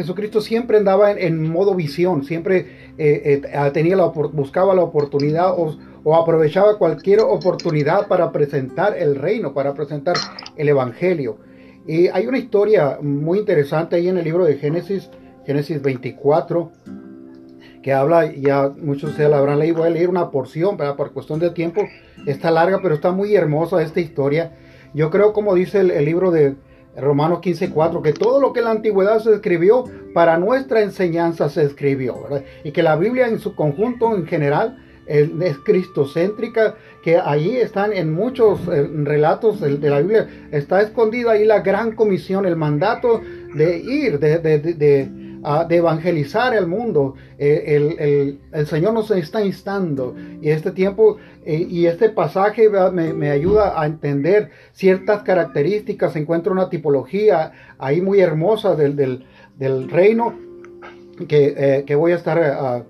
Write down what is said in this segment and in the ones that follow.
Jesucristo siempre andaba en, modo visión, siempre eh, eh, tenía la, buscaba la oportunidad o, aprovechaba cualquier oportunidad para presentar el reino, para presentar el evangelio. Y hay una historia muy interesante ahí en el libro de Génesis, Génesis 24, que habla, ya muchos se la habrán leído, voy a leer una porción, ¿verdad? por cuestión de tiempo, está larga, pero está muy hermosa esta historia. Yo creo, como dice el, libro de Romanos 15:4, que todo lo que en la antigüedad se escribió, para nuestra enseñanza se escribió, ¿verdad? Y que la Biblia en su conjunto, en general, es cristocéntrica, que ahí están en muchos eh, relatos de la Biblia, está escondida ahí la gran comisión, el mandato de ir, de, de evangelizar el mundo. Eh, el, Señor nos está instando y este tiempo eh, y este pasaje me, ayuda a entender ciertas características. Encuentro una tipología ahí muy hermosa del, reino que, eh, voy a estar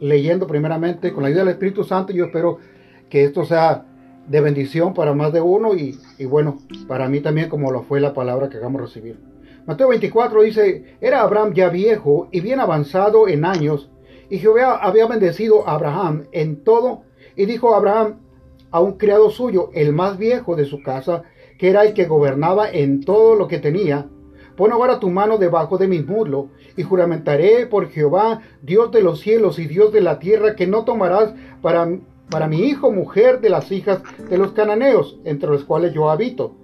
leyendo primeramente con la ayuda del Espíritu Santo. Yo espero que esto sea de bendición para más de uno y, y bueno, para mí también como lo fue la palabra que hagamos recibir. Mateo 24 dice, era Abraham ya viejo y bien avanzado en años, y Jehová había bendecido a Abraham en todo, y dijo Abraham a un criado suyo, el más viejo de su casa, que era el que gobernaba en todo lo que tenía, pon ahora tu mano debajo de mi muslo, y juramentaré por Jehová, Dios de los cielos y Dios de la tierra, que no tomarás para, para mi hijo mujer de las hijas de los cananeos, entre los cuales yo habito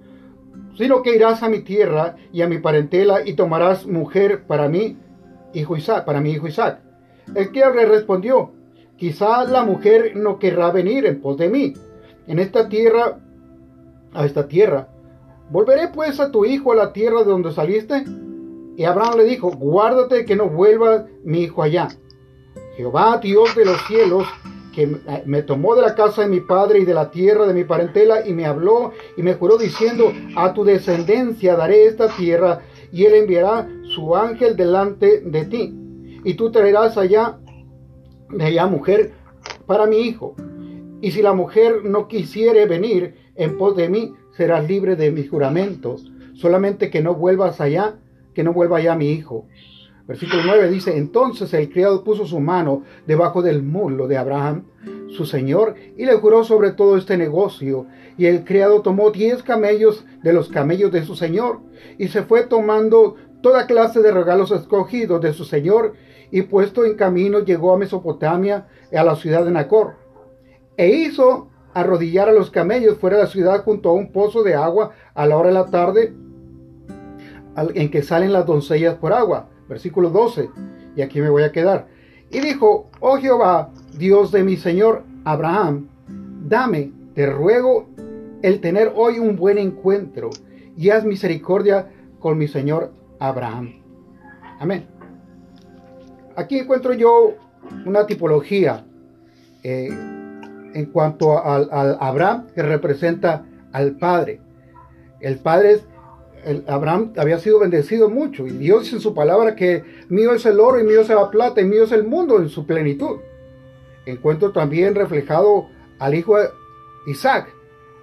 sino que irás a mi tierra y a mi parentela y tomarás mujer para mí, hijo Isaac, para mi hijo Isaac. El que le respondió, quizá la mujer no querrá venir en pos de mí, en esta tierra, a esta tierra. ¿Volveré pues a tu hijo a la tierra de donde saliste? Y Abraham le dijo, guárdate que no vuelva mi hijo allá. Jehová, Dios de los cielos, que me tomó de la casa de mi padre y de la tierra de mi parentela y me habló y me juró diciendo, a tu descendencia daré esta tierra y él enviará su ángel delante de ti y tú traerás allá de allá mujer para mi hijo. Y si la mujer no quisiere venir en pos de mí, serás libre de mis juramentos. Solamente que no vuelvas allá, que no vuelva allá mi hijo. Versículo 9 dice, entonces el criado puso su mano debajo del muslo de Abraham, su señor, y le juró sobre todo este negocio. Y el criado tomó diez camellos de los camellos de su señor, y se fue tomando toda clase de regalos escogidos de su señor, y puesto en camino llegó a Mesopotamia, a la ciudad de Nacor. E hizo arrodillar a los camellos fuera de la ciudad junto a un pozo de agua a la hora de la tarde, en que salen las doncellas por agua versículo 12, y aquí me voy a quedar. Y dijo, oh Jehová, Dios de mi Señor Abraham, dame, te ruego, el tener hoy un buen encuentro, y haz misericordia con mi Señor Abraham. Amén. Aquí encuentro yo una tipología eh, en cuanto al Abraham que representa al Padre. El Padre es Abraham había sido bendecido mucho y Dios en su palabra que mío es el oro y mío es la plata y mío es el mundo en su plenitud. Encuentro también reflejado al hijo Isaac,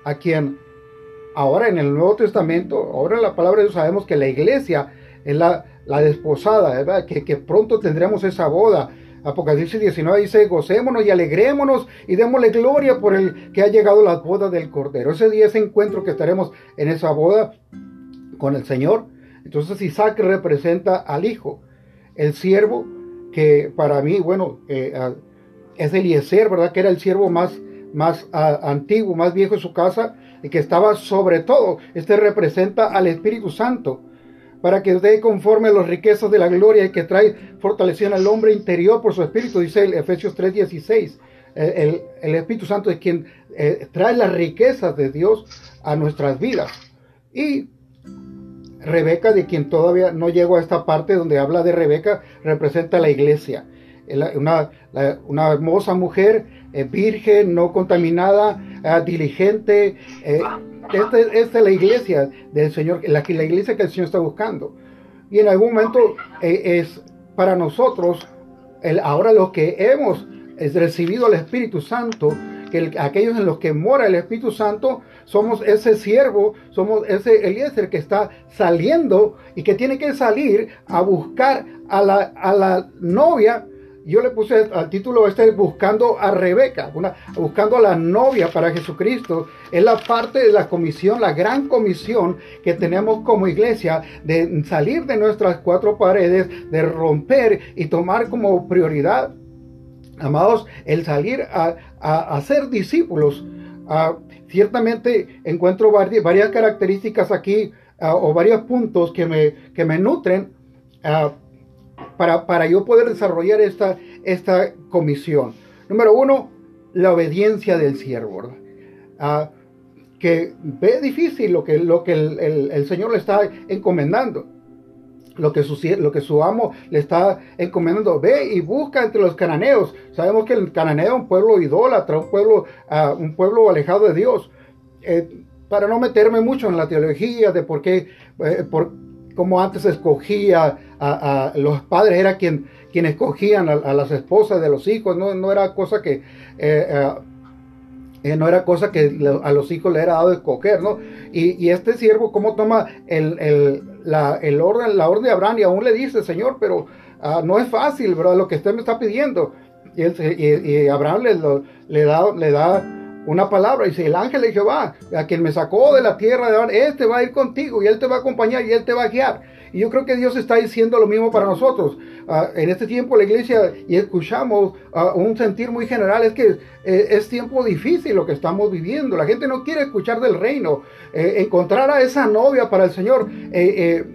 a quien ahora en el Nuevo Testamento, ahora en la palabra de Dios sabemos que la iglesia es la, la desposada, Que, que pronto tendremos esa boda. Apocalipsis 19 dice, gocémonos y alegrémonos y démosle gloria por el que ha llegado la boda del Cordero. Ese día, ese encuentro que estaremos en esa boda, con el Señor. Entonces Isaac representa al hijo, el siervo que para mí, bueno, eh, es Eliezer, ¿verdad? Que era el siervo más, más antiguo, más viejo de su casa y que estaba sobre todo. Este representa al Espíritu Santo para que dé conforme a las riquezas de la gloria y que trae fortaleciendo al hombre interior por su espíritu, dice el Efesios 3:16. El, el, Espíritu Santo es quien eh, trae las riquezas de Dios a nuestras vidas. Y Rebeca, de quien todavía no llego a esta parte donde habla de Rebeca, representa la iglesia. Una, hermosa mujer, eh, virgen, no contaminada, eh, diligente. Eh, esta, es la iglesia del Señor, la, la iglesia que el Señor está buscando. Y en algún momento es para nosotros, ahora lo que hemos recibido al Espíritu Santo, que aquellos en los que mora el Espíritu Santo, somos ese siervo, somos ese Eliezer que está saliendo y que tiene que salir a buscar a la, a la novia yo le puse al título este buscando a Rebeca, buscando a la novia para Jesucristo. Es la parte de la comisión, la gran comisión que tenemos como iglesia de salir de nuestras cuatro paredes, de romper y tomar como prioridad, amados, el salir a, a, ser discípulos. Ah, ciertamente encuentro varias, características aquí ah, o varios puntos que me, que me nutren. Uh, para, para yo poder desarrollar esta, esta comisión. Número uno, la obediencia del siervo, ah, que ve difícil lo que, lo que el, Señor le está encomendando. Lo que, su, lo que su amo le está encomendando. Ve y busca entre los cananeos. Sabemos que el cananeo es un pueblo idólatra, un pueblo, ah, un pueblo alejado de Dios. Eh, para no meterme mucho en la teología de por qué, eh, por, como antes escogía a, los padres era quien, quien escogían a, las esposas de los hijos, no, no era cosa que eh, eh, no era cosa que a los hijos le era dado escoger, ¿no? Y, este siervo, ¿cómo toma el, el, la, el, orden, la orden de Abraham? Y aún le dice, Señor, pero ah, no es fácil, ¿verdad? Lo que usted me está pidiendo. Y, y, Abraham le, le, da, le da una palabra, y dice, el ángel de Jehová, a quien me sacó de la tierra de Abraham, este va a ir contigo, y él te va a acompañar, y él te va a guiar. Y yo creo que Dios está diciendo lo mismo para nosotros. Ah, en este tiempo la iglesia, y escuchamos ah, un sentir muy general, es que eh, es tiempo difícil lo que estamos viviendo. La gente no quiere escuchar del reino. Eh, encontrar a esa novia para el Señor eh,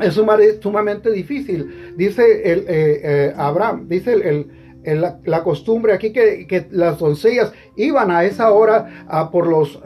es sumamente difícil. Dice Abraham, dice la, costumbre aquí que, las doncellas iban a esa hora a por los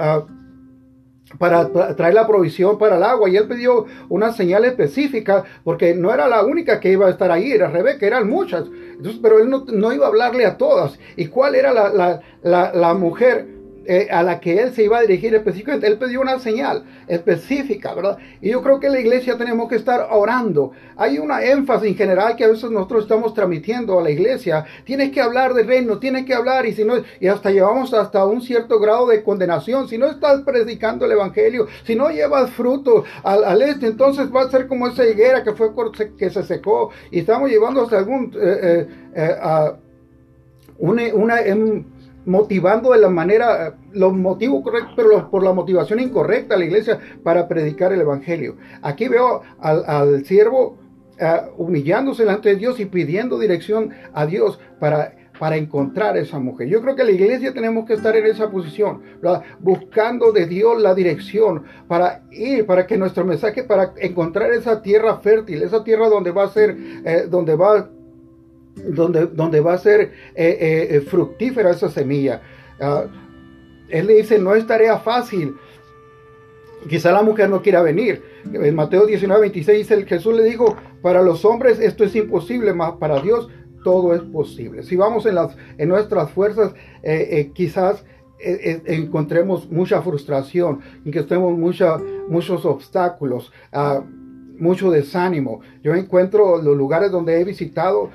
para traer la provisión para el agua y él pidió una señal específica porque no era la única que iba a estar ahí, era Rebeca, eran muchas, Entonces, pero él no, iba a hablarle a todas. ¿Y cuál era la, la, la mujer? Eh, a la que él se iba a dirigir específicamente. Él pidió una señal específica, ¿verdad? Y yo creo que en la iglesia tenemos que estar orando. Hay una énfasis en general que a veces nosotros estamos transmitiendo a la iglesia. Tienes que hablar del reino, tienes que hablar y si no, y hasta llevamos hasta un cierto grado de condenación. Si no estás predicando el evangelio, si no llevas fruto al, este, entonces va a ser como esa higuera que fue que se secó y estamos llevando hasta algún eh, eh, una, una em, motivando de la manera, los motivos correctos, pero por la motivación incorrecta a la iglesia para predicar el Evangelio. Aquí veo al, siervo eh, humillándose delante de Dios y pidiendo dirección a Dios para, para encontrar esa mujer. Yo creo que la iglesia tenemos que estar en esa posición, buscando de Dios la dirección para ir, para que nuestro mensaje, para encontrar esa tierra fértil, esa tierra donde va a ser, eh, donde va donde, va a ser eh, eh, eh, fructífera esa semilla. Ah, él le dice, no es tarea fácil. Quizá la mujer no quiera venir. En Mateo 19, 26 dice, Jesús le dijo, para los hombres esto es imposible, mas para Dios todo es posible. Si vamos en, las, en nuestras fuerzas, quizás encontremos mucha frustración, que estemos muchos obstáculos. Uh, mucho desánimo. Yo encuentro los lugares donde he visitado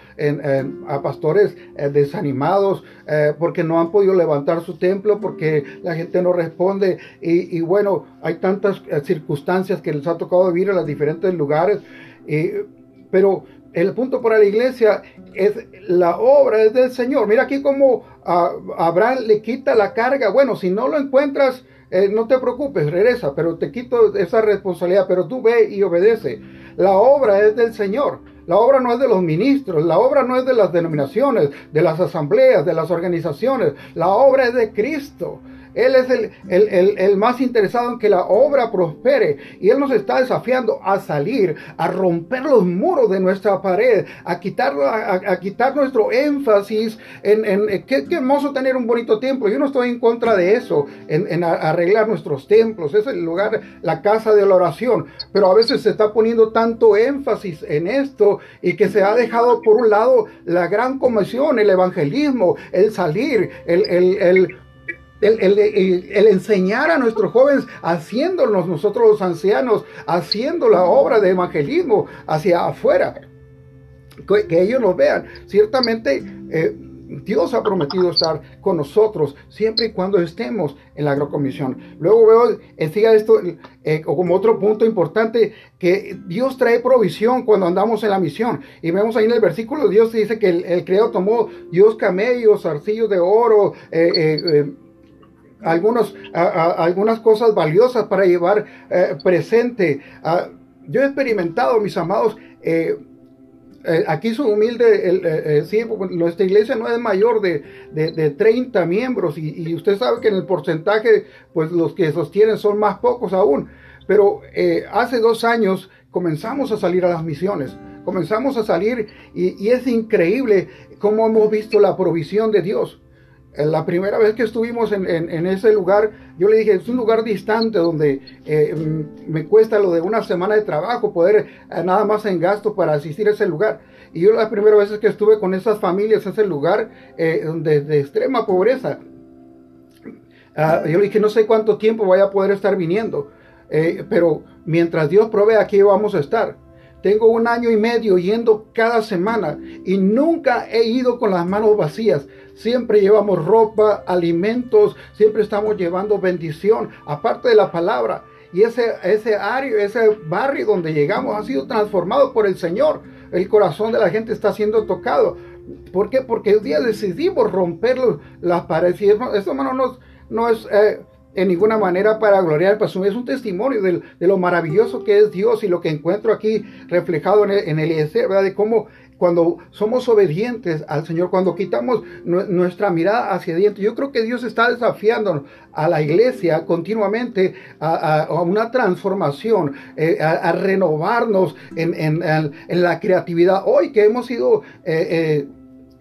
a pastores eh, desanimados eh, porque no han podido levantar su templo, porque la gente no responde. Y, bueno, hay tantas eh, circunstancias que les ha tocado vivir en los diferentes lugares. pero el punto para la iglesia es la obra es del Señor. Mira aquí como Abraham le quita la carga. Bueno, si no lo encuentras eh, no te preocupes, regresa, pero te quito esa responsabilidad, pero tú ve y obedece. La obra es del Señor. La obra no es de los ministros, la obra no es de las denominaciones, de las asambleas, de las organizaciones. La obra es de Cristo. Él es el, más interesado en que la obra prospere y Él nos está desafiando a salir, a romper los muros de nuestra pared, a quitar, a, quitar nuestro énfasis en, en qué, hermoso tener un bonito templo. Yo no estoy en contra de eso, en, arreglar nuestros templos. Es el lugar, la casa de la oración. Pero a veces se está poniendo tanto énfasis en esto y que se ha dejado por un lado la gran comisión, el evangelismo, el salir, el, el el, enseñar a nuestros jóvenes, haciéndonos nosotros los ancianos, haciendo la obra de evangelismo hacia afuera, que, ellos nos vean. Ciertamente, eh, Dios ha prometido estar con nosotros siempre y cuando estemos en la agrocomisión. Luego veo, eh, siga esto eh, como otro punto importante, que Dios trae provisión cuando andamos en la misión. Y vemos ahí en el versículo, Dios dice que el, el Creador tomó Dios camellos, arcillos de oro, eh, algunos, algunas cosas valiosas para llevar presente. Ah, yo he experimentado, mis amados, eh, aquí su humilde, el, eh, eh, pues, nuestra iglesia no es mayor de, de, 30 miembros y, usted sabe que en el porcentaje, pues los que sostienen son más pocos aún. Pero hace dos años comenzamos a salir a las misiones, comenzamos a salir y, y es increíble cómo hemos visto la provisión de Dios. La primera vez que estuvimos en, ese lugar, yo le dije, es un lugar distante donde eh, me cuesta lo de una semana de trabajo, poder eh, nada más en gasto para asistir a ese lugar. Y yo la primera vez que estuve con esas familias, ese lugar eh, de extrema pobreza, ah, yo le dije, no sé cuánto tiempo voy a poder estar viniendo, pero mientras Dios provee, aquí vamos a estar. Tengo un año y medio yendo cada semana y nunca he ido con las manos vacías. Siempre llevamos ropa, alimentos, siempre estamos llevando bendición, aparte de la palabra. Y ese, ese área, ese barrio donde llegamos ha sido transformado por el Señor. El corazón de la gente está siendo tocado. ¿Por qué? Porque el día decidimos romper las paredes. Y esto, hermano, no, no es... Eh, en ninguna manera para gloriar, es un testimonio de, lo maravilloso que es Dios y lo que encuentro aquí reflejado en el, en ¿verdad? De cómo cuando somos obedientes al Señor, cuando quitamos nuestra mirada hacia adentro, yo creo que Dios está desafiando a la iglesia continuamente a, una transformación, eh, a, renovarnos en, la creatividad. Hoy que hemos sido... Eh, eh,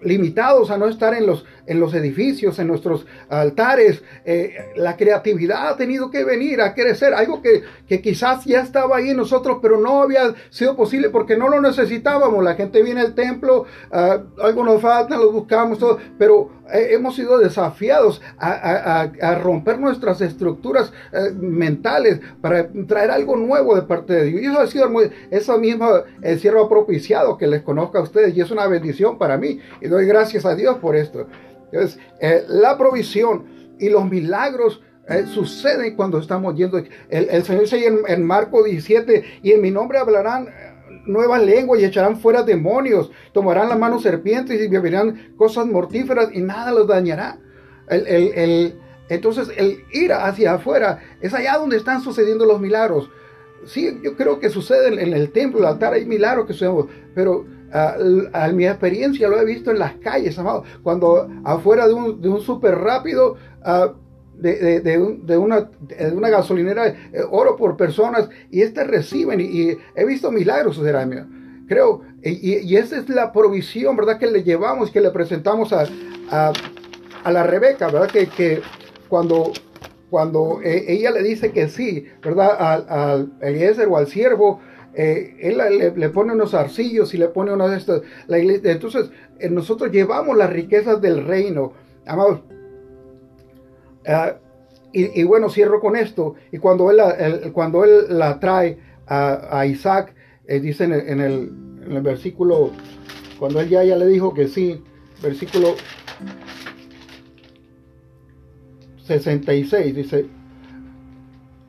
limitados a no estar en los, en los edificios, en nuestros altares. Eh, la creatividad ha tenido que venir a crecer, algo que, que, quizás ya estaba ahí en nosotros, pero no había sido posible porque no lo necesitábamos. La gente viene al templo, uh, algo nos falta, lo buscamos, todo, pero eh, hemos sido desafiados a, a, romper nuestras estructuras eh, mentales para traer algo nuevo de parte de Dios. Y eso ha sido muy, eso mismo el cierre propiciado que les conozca a ustedes y es una bendición para mí. Doy gracias a Dios por esto. Entonces, eh, la provisión y los milagros suceden cuando estamos yendo. El, Señor dice en, en Marco 17, y en mi nombre hablarán nuevas lenguas y echarán fuera demonios, tomarán la mano serpientes y beberán cosas mortíferas y nada los dañará. El, entonces el ir hacia afuera es allá donde están sucediendo los milagros. Sí, yo creo que sucede en, el templo, el altar, hay milagros que suceden, pero a, ah, mi experiencia lo he visto en las calles, amado, cuando afuera de un, de un súper rápido... Uh, de, de, una, una, gasolinera, eh, oro por personas y estas reciben y, he visto milagros suceder, creo, y, y, esa es la provisión, ¿verdad? Que le llevamos, que le presentamos a, a, la Rebeca, ¿verdad? Que, que cuando, cuando eh, ella le dice que sí, ¿verdad? Al, al Eliezer o al siervo, eh, él le, pone unos arcillos y le pone unas de estas, la iglesia, entonces nosotros llevamos las riquezas del reino, amados, Ah, y, bueno, cierro con esto. Y cuando él, cuando él la trae a, Isaac, eh, dice en el, versículo, cuando él ya, ya le dijo que sí, versículo 66, dice,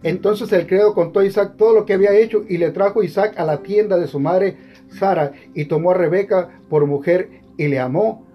entonces el credo contó a Isaac todo lo que había hecho y le trajo Isaac a la tienda de su madre Sara y tomó a Rebeca por mujer y le amó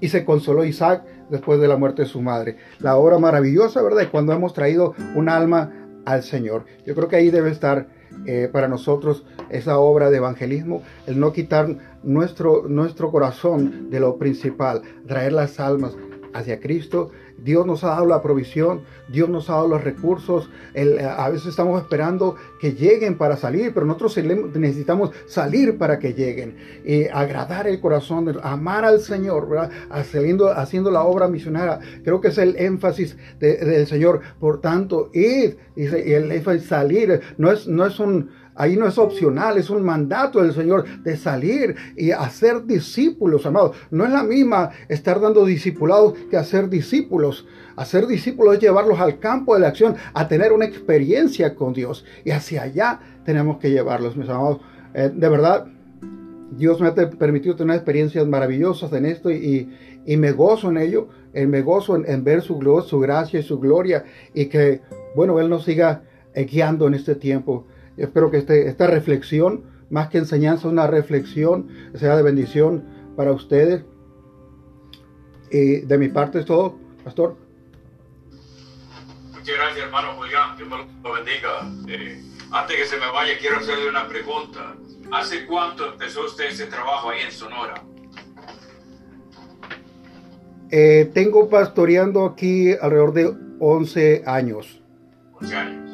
y se consoló Isaac después de la muerte de su madre. La obra maravillosa, ¿verdad? Y cuando hemos traído un alma al Señor. Yo creo que ahí debe estar eh, para nosotros esa obra de evangelismo, el no quitar nuestro, nuestro corazón de lo principal, traer las almas hacia Cristo Dios nos ha dado la provisión, Dios nos ha dado los recursos. a veces estamos esperando que lleguen para salir, pero nosotros necesitamos salir para que lleguen. Y agradar el corazón, amar al Señor. Haciendo, la obra misionera. Creo que es el énfasis del Señor. Por tanto, ir, y el énfasis salir, no es, no es un Ahí no es opcional, es un mandato del Señor de salir y hacer discípulos, amados. No es la misma estar dando discipulados que hacer discípulos. Hacer discípulos es llevarlos al campo de la acción, a tener una experiencia con Dios. Y hacia allá tenemos que llevarlos, mis amados. Eh, de verdad, Dios me ha permitido tener experiencias maravillosas en esto y, y me gozo en ello, en, me gozo en, ver su, su gracia y su gloria y que, bueno, Él nos siga guiando en este tiempo. Espero que este, esta reflexión, más que enseñanza, una reflexión, sea de bendición para ustedes. Y de mi parte es todo, pastor. Muchas gracias, hermano Julián. Dios me lo bendiga. Eh, antes que se me vaya, quiero hacerle una pregunta. ¿Hace cuánto empezó usted ese trabajo ahí en Sonora? Eh, tengo pastoreando aquí alrededor de 11 años. 11 años.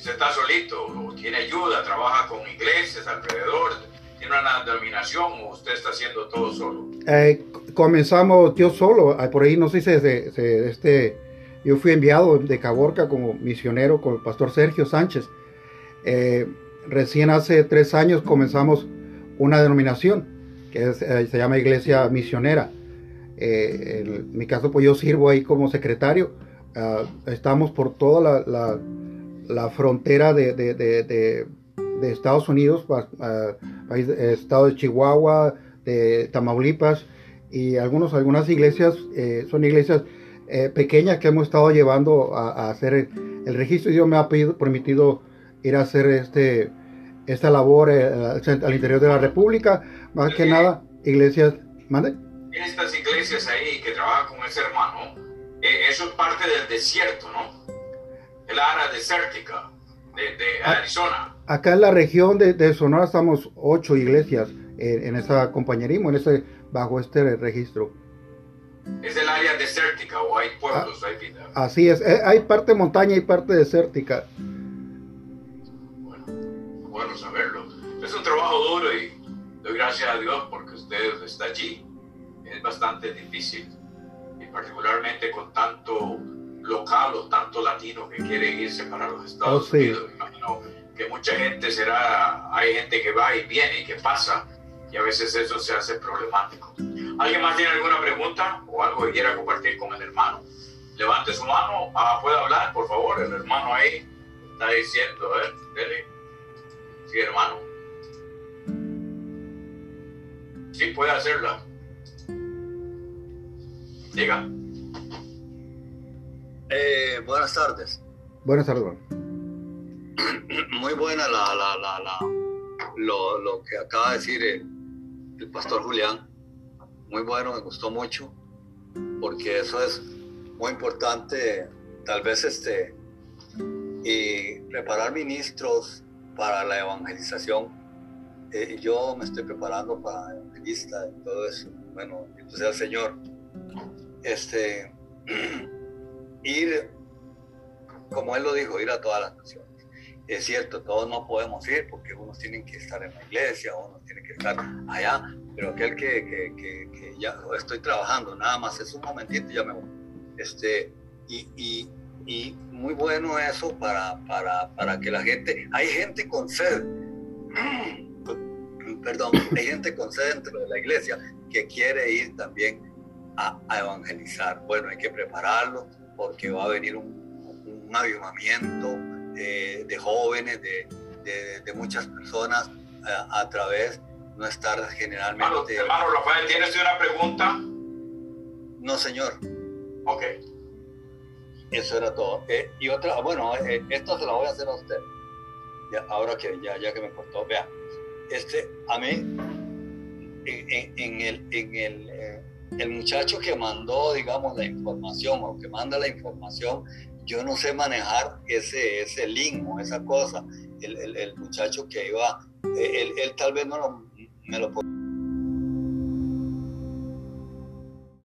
¿Usted está solito? ¿O ¿Tiene ayuda? ¿Trabaja con iglesias alrededor? ¿Tiene una denominación o usted está haciendo todo solo? Eh, comenzamos yo solo. Por ahí no sé si este, yo fui enviado de Caborca como misionero con el pastor Sergio Sánchez. Eh, recién hace tres años comenzamos una denominación que se llama Iglesia Misionera. Eh, en mi caso, pues yo sirvo ahí como secretario. Ah, estamos por toda la, la, frontera de, de, de, de, Estados Unidos, uh, estado de Chihuahua, de Tamaulipas, y algunos, algunas iglesias eh, son iglesias eh, pequeñas que hemos estado llevando a, hacer el, registro. Y Dios me ha permitido ir a hacer este, esta labor al interior de la República. Más que nada, iglesias. ¿Mande? estas iglesias ahí que trabajan con ese hermano, eh, eso es parte del desierto, ¿no? El área desértica de, ah, Arizona. Acá en la región de, Sonora estamos ocho iglesias en, ese compañerismo, en ese, bajo este registro. ¿Es el área desértica o hay pueblos, hay vida? Así es, eh, hay parte montaña y parte desértica. Bueno, bueno saberlo. Es un trabajo duro y doy gracias a Dios porque usted está allí es bastante difícil, y particularmente con tanto local o tanto latino que quiere irse para los Estados oh, Unidos. Imagino que mucha gente será, hay gente que va y viene y que pasa, y a veces eso se hace problemático. ¿Alguien más tiene alguna pregunta o algo que quiera compartir con el hermano? Levante su mano, ah, puede hablar, por favor, el hermano ahí está diciendo, a ver, dele. Sí, hermano. Sí, puede hacerlo. Diga. Eh, buenas tardes. Buenas tardes. Muy buena la, la, la, lo, lo, que acaba de decir el, el, pastor Julián. Muy bueno, me gustó mucho, porque eso es muy importante, tal vez este, y preparar ministros para la evangelización. Eh, yo me estoy preparando para evangelista y todo eso. Bueno, entonces el Señor este, ir, como él lo dijo, ir a todas las naciones. Es cierto, todos no podemos ir porque unos tienen que estar en la iglesia, unos tienen que estar allá, pero aquel que, que, que, ya estoy trabajando, nada más es un momentito y ya me voy. Este, y, y, y muy bueno eso para, para, para que la gente, hay gente con sed, perdón, hay gente con sed dentro de la iglesia que quiere ir también a, evangelizar. Bueno, hay que prepararlo porque va a venir un, un avivamiento eh, de jóvenes, de, de, muchas personas eh, a, través, no estar generalmente... Hermano, Rafael, ¿tienes una pregunta? No, señor. Ok. Eso era todo. Eh, y otra, bueno, esto se lo voy a hacer a usted. Ya, ahora que ya, ya que me cortó, vea, este, a mí, en, en el, en el el muchacho que mandó, digamos, la información o que manda la información, yo no sé manejar ese, ese link o esa cosa. El, el, muchacho que iba, él, él, tal vez no me lo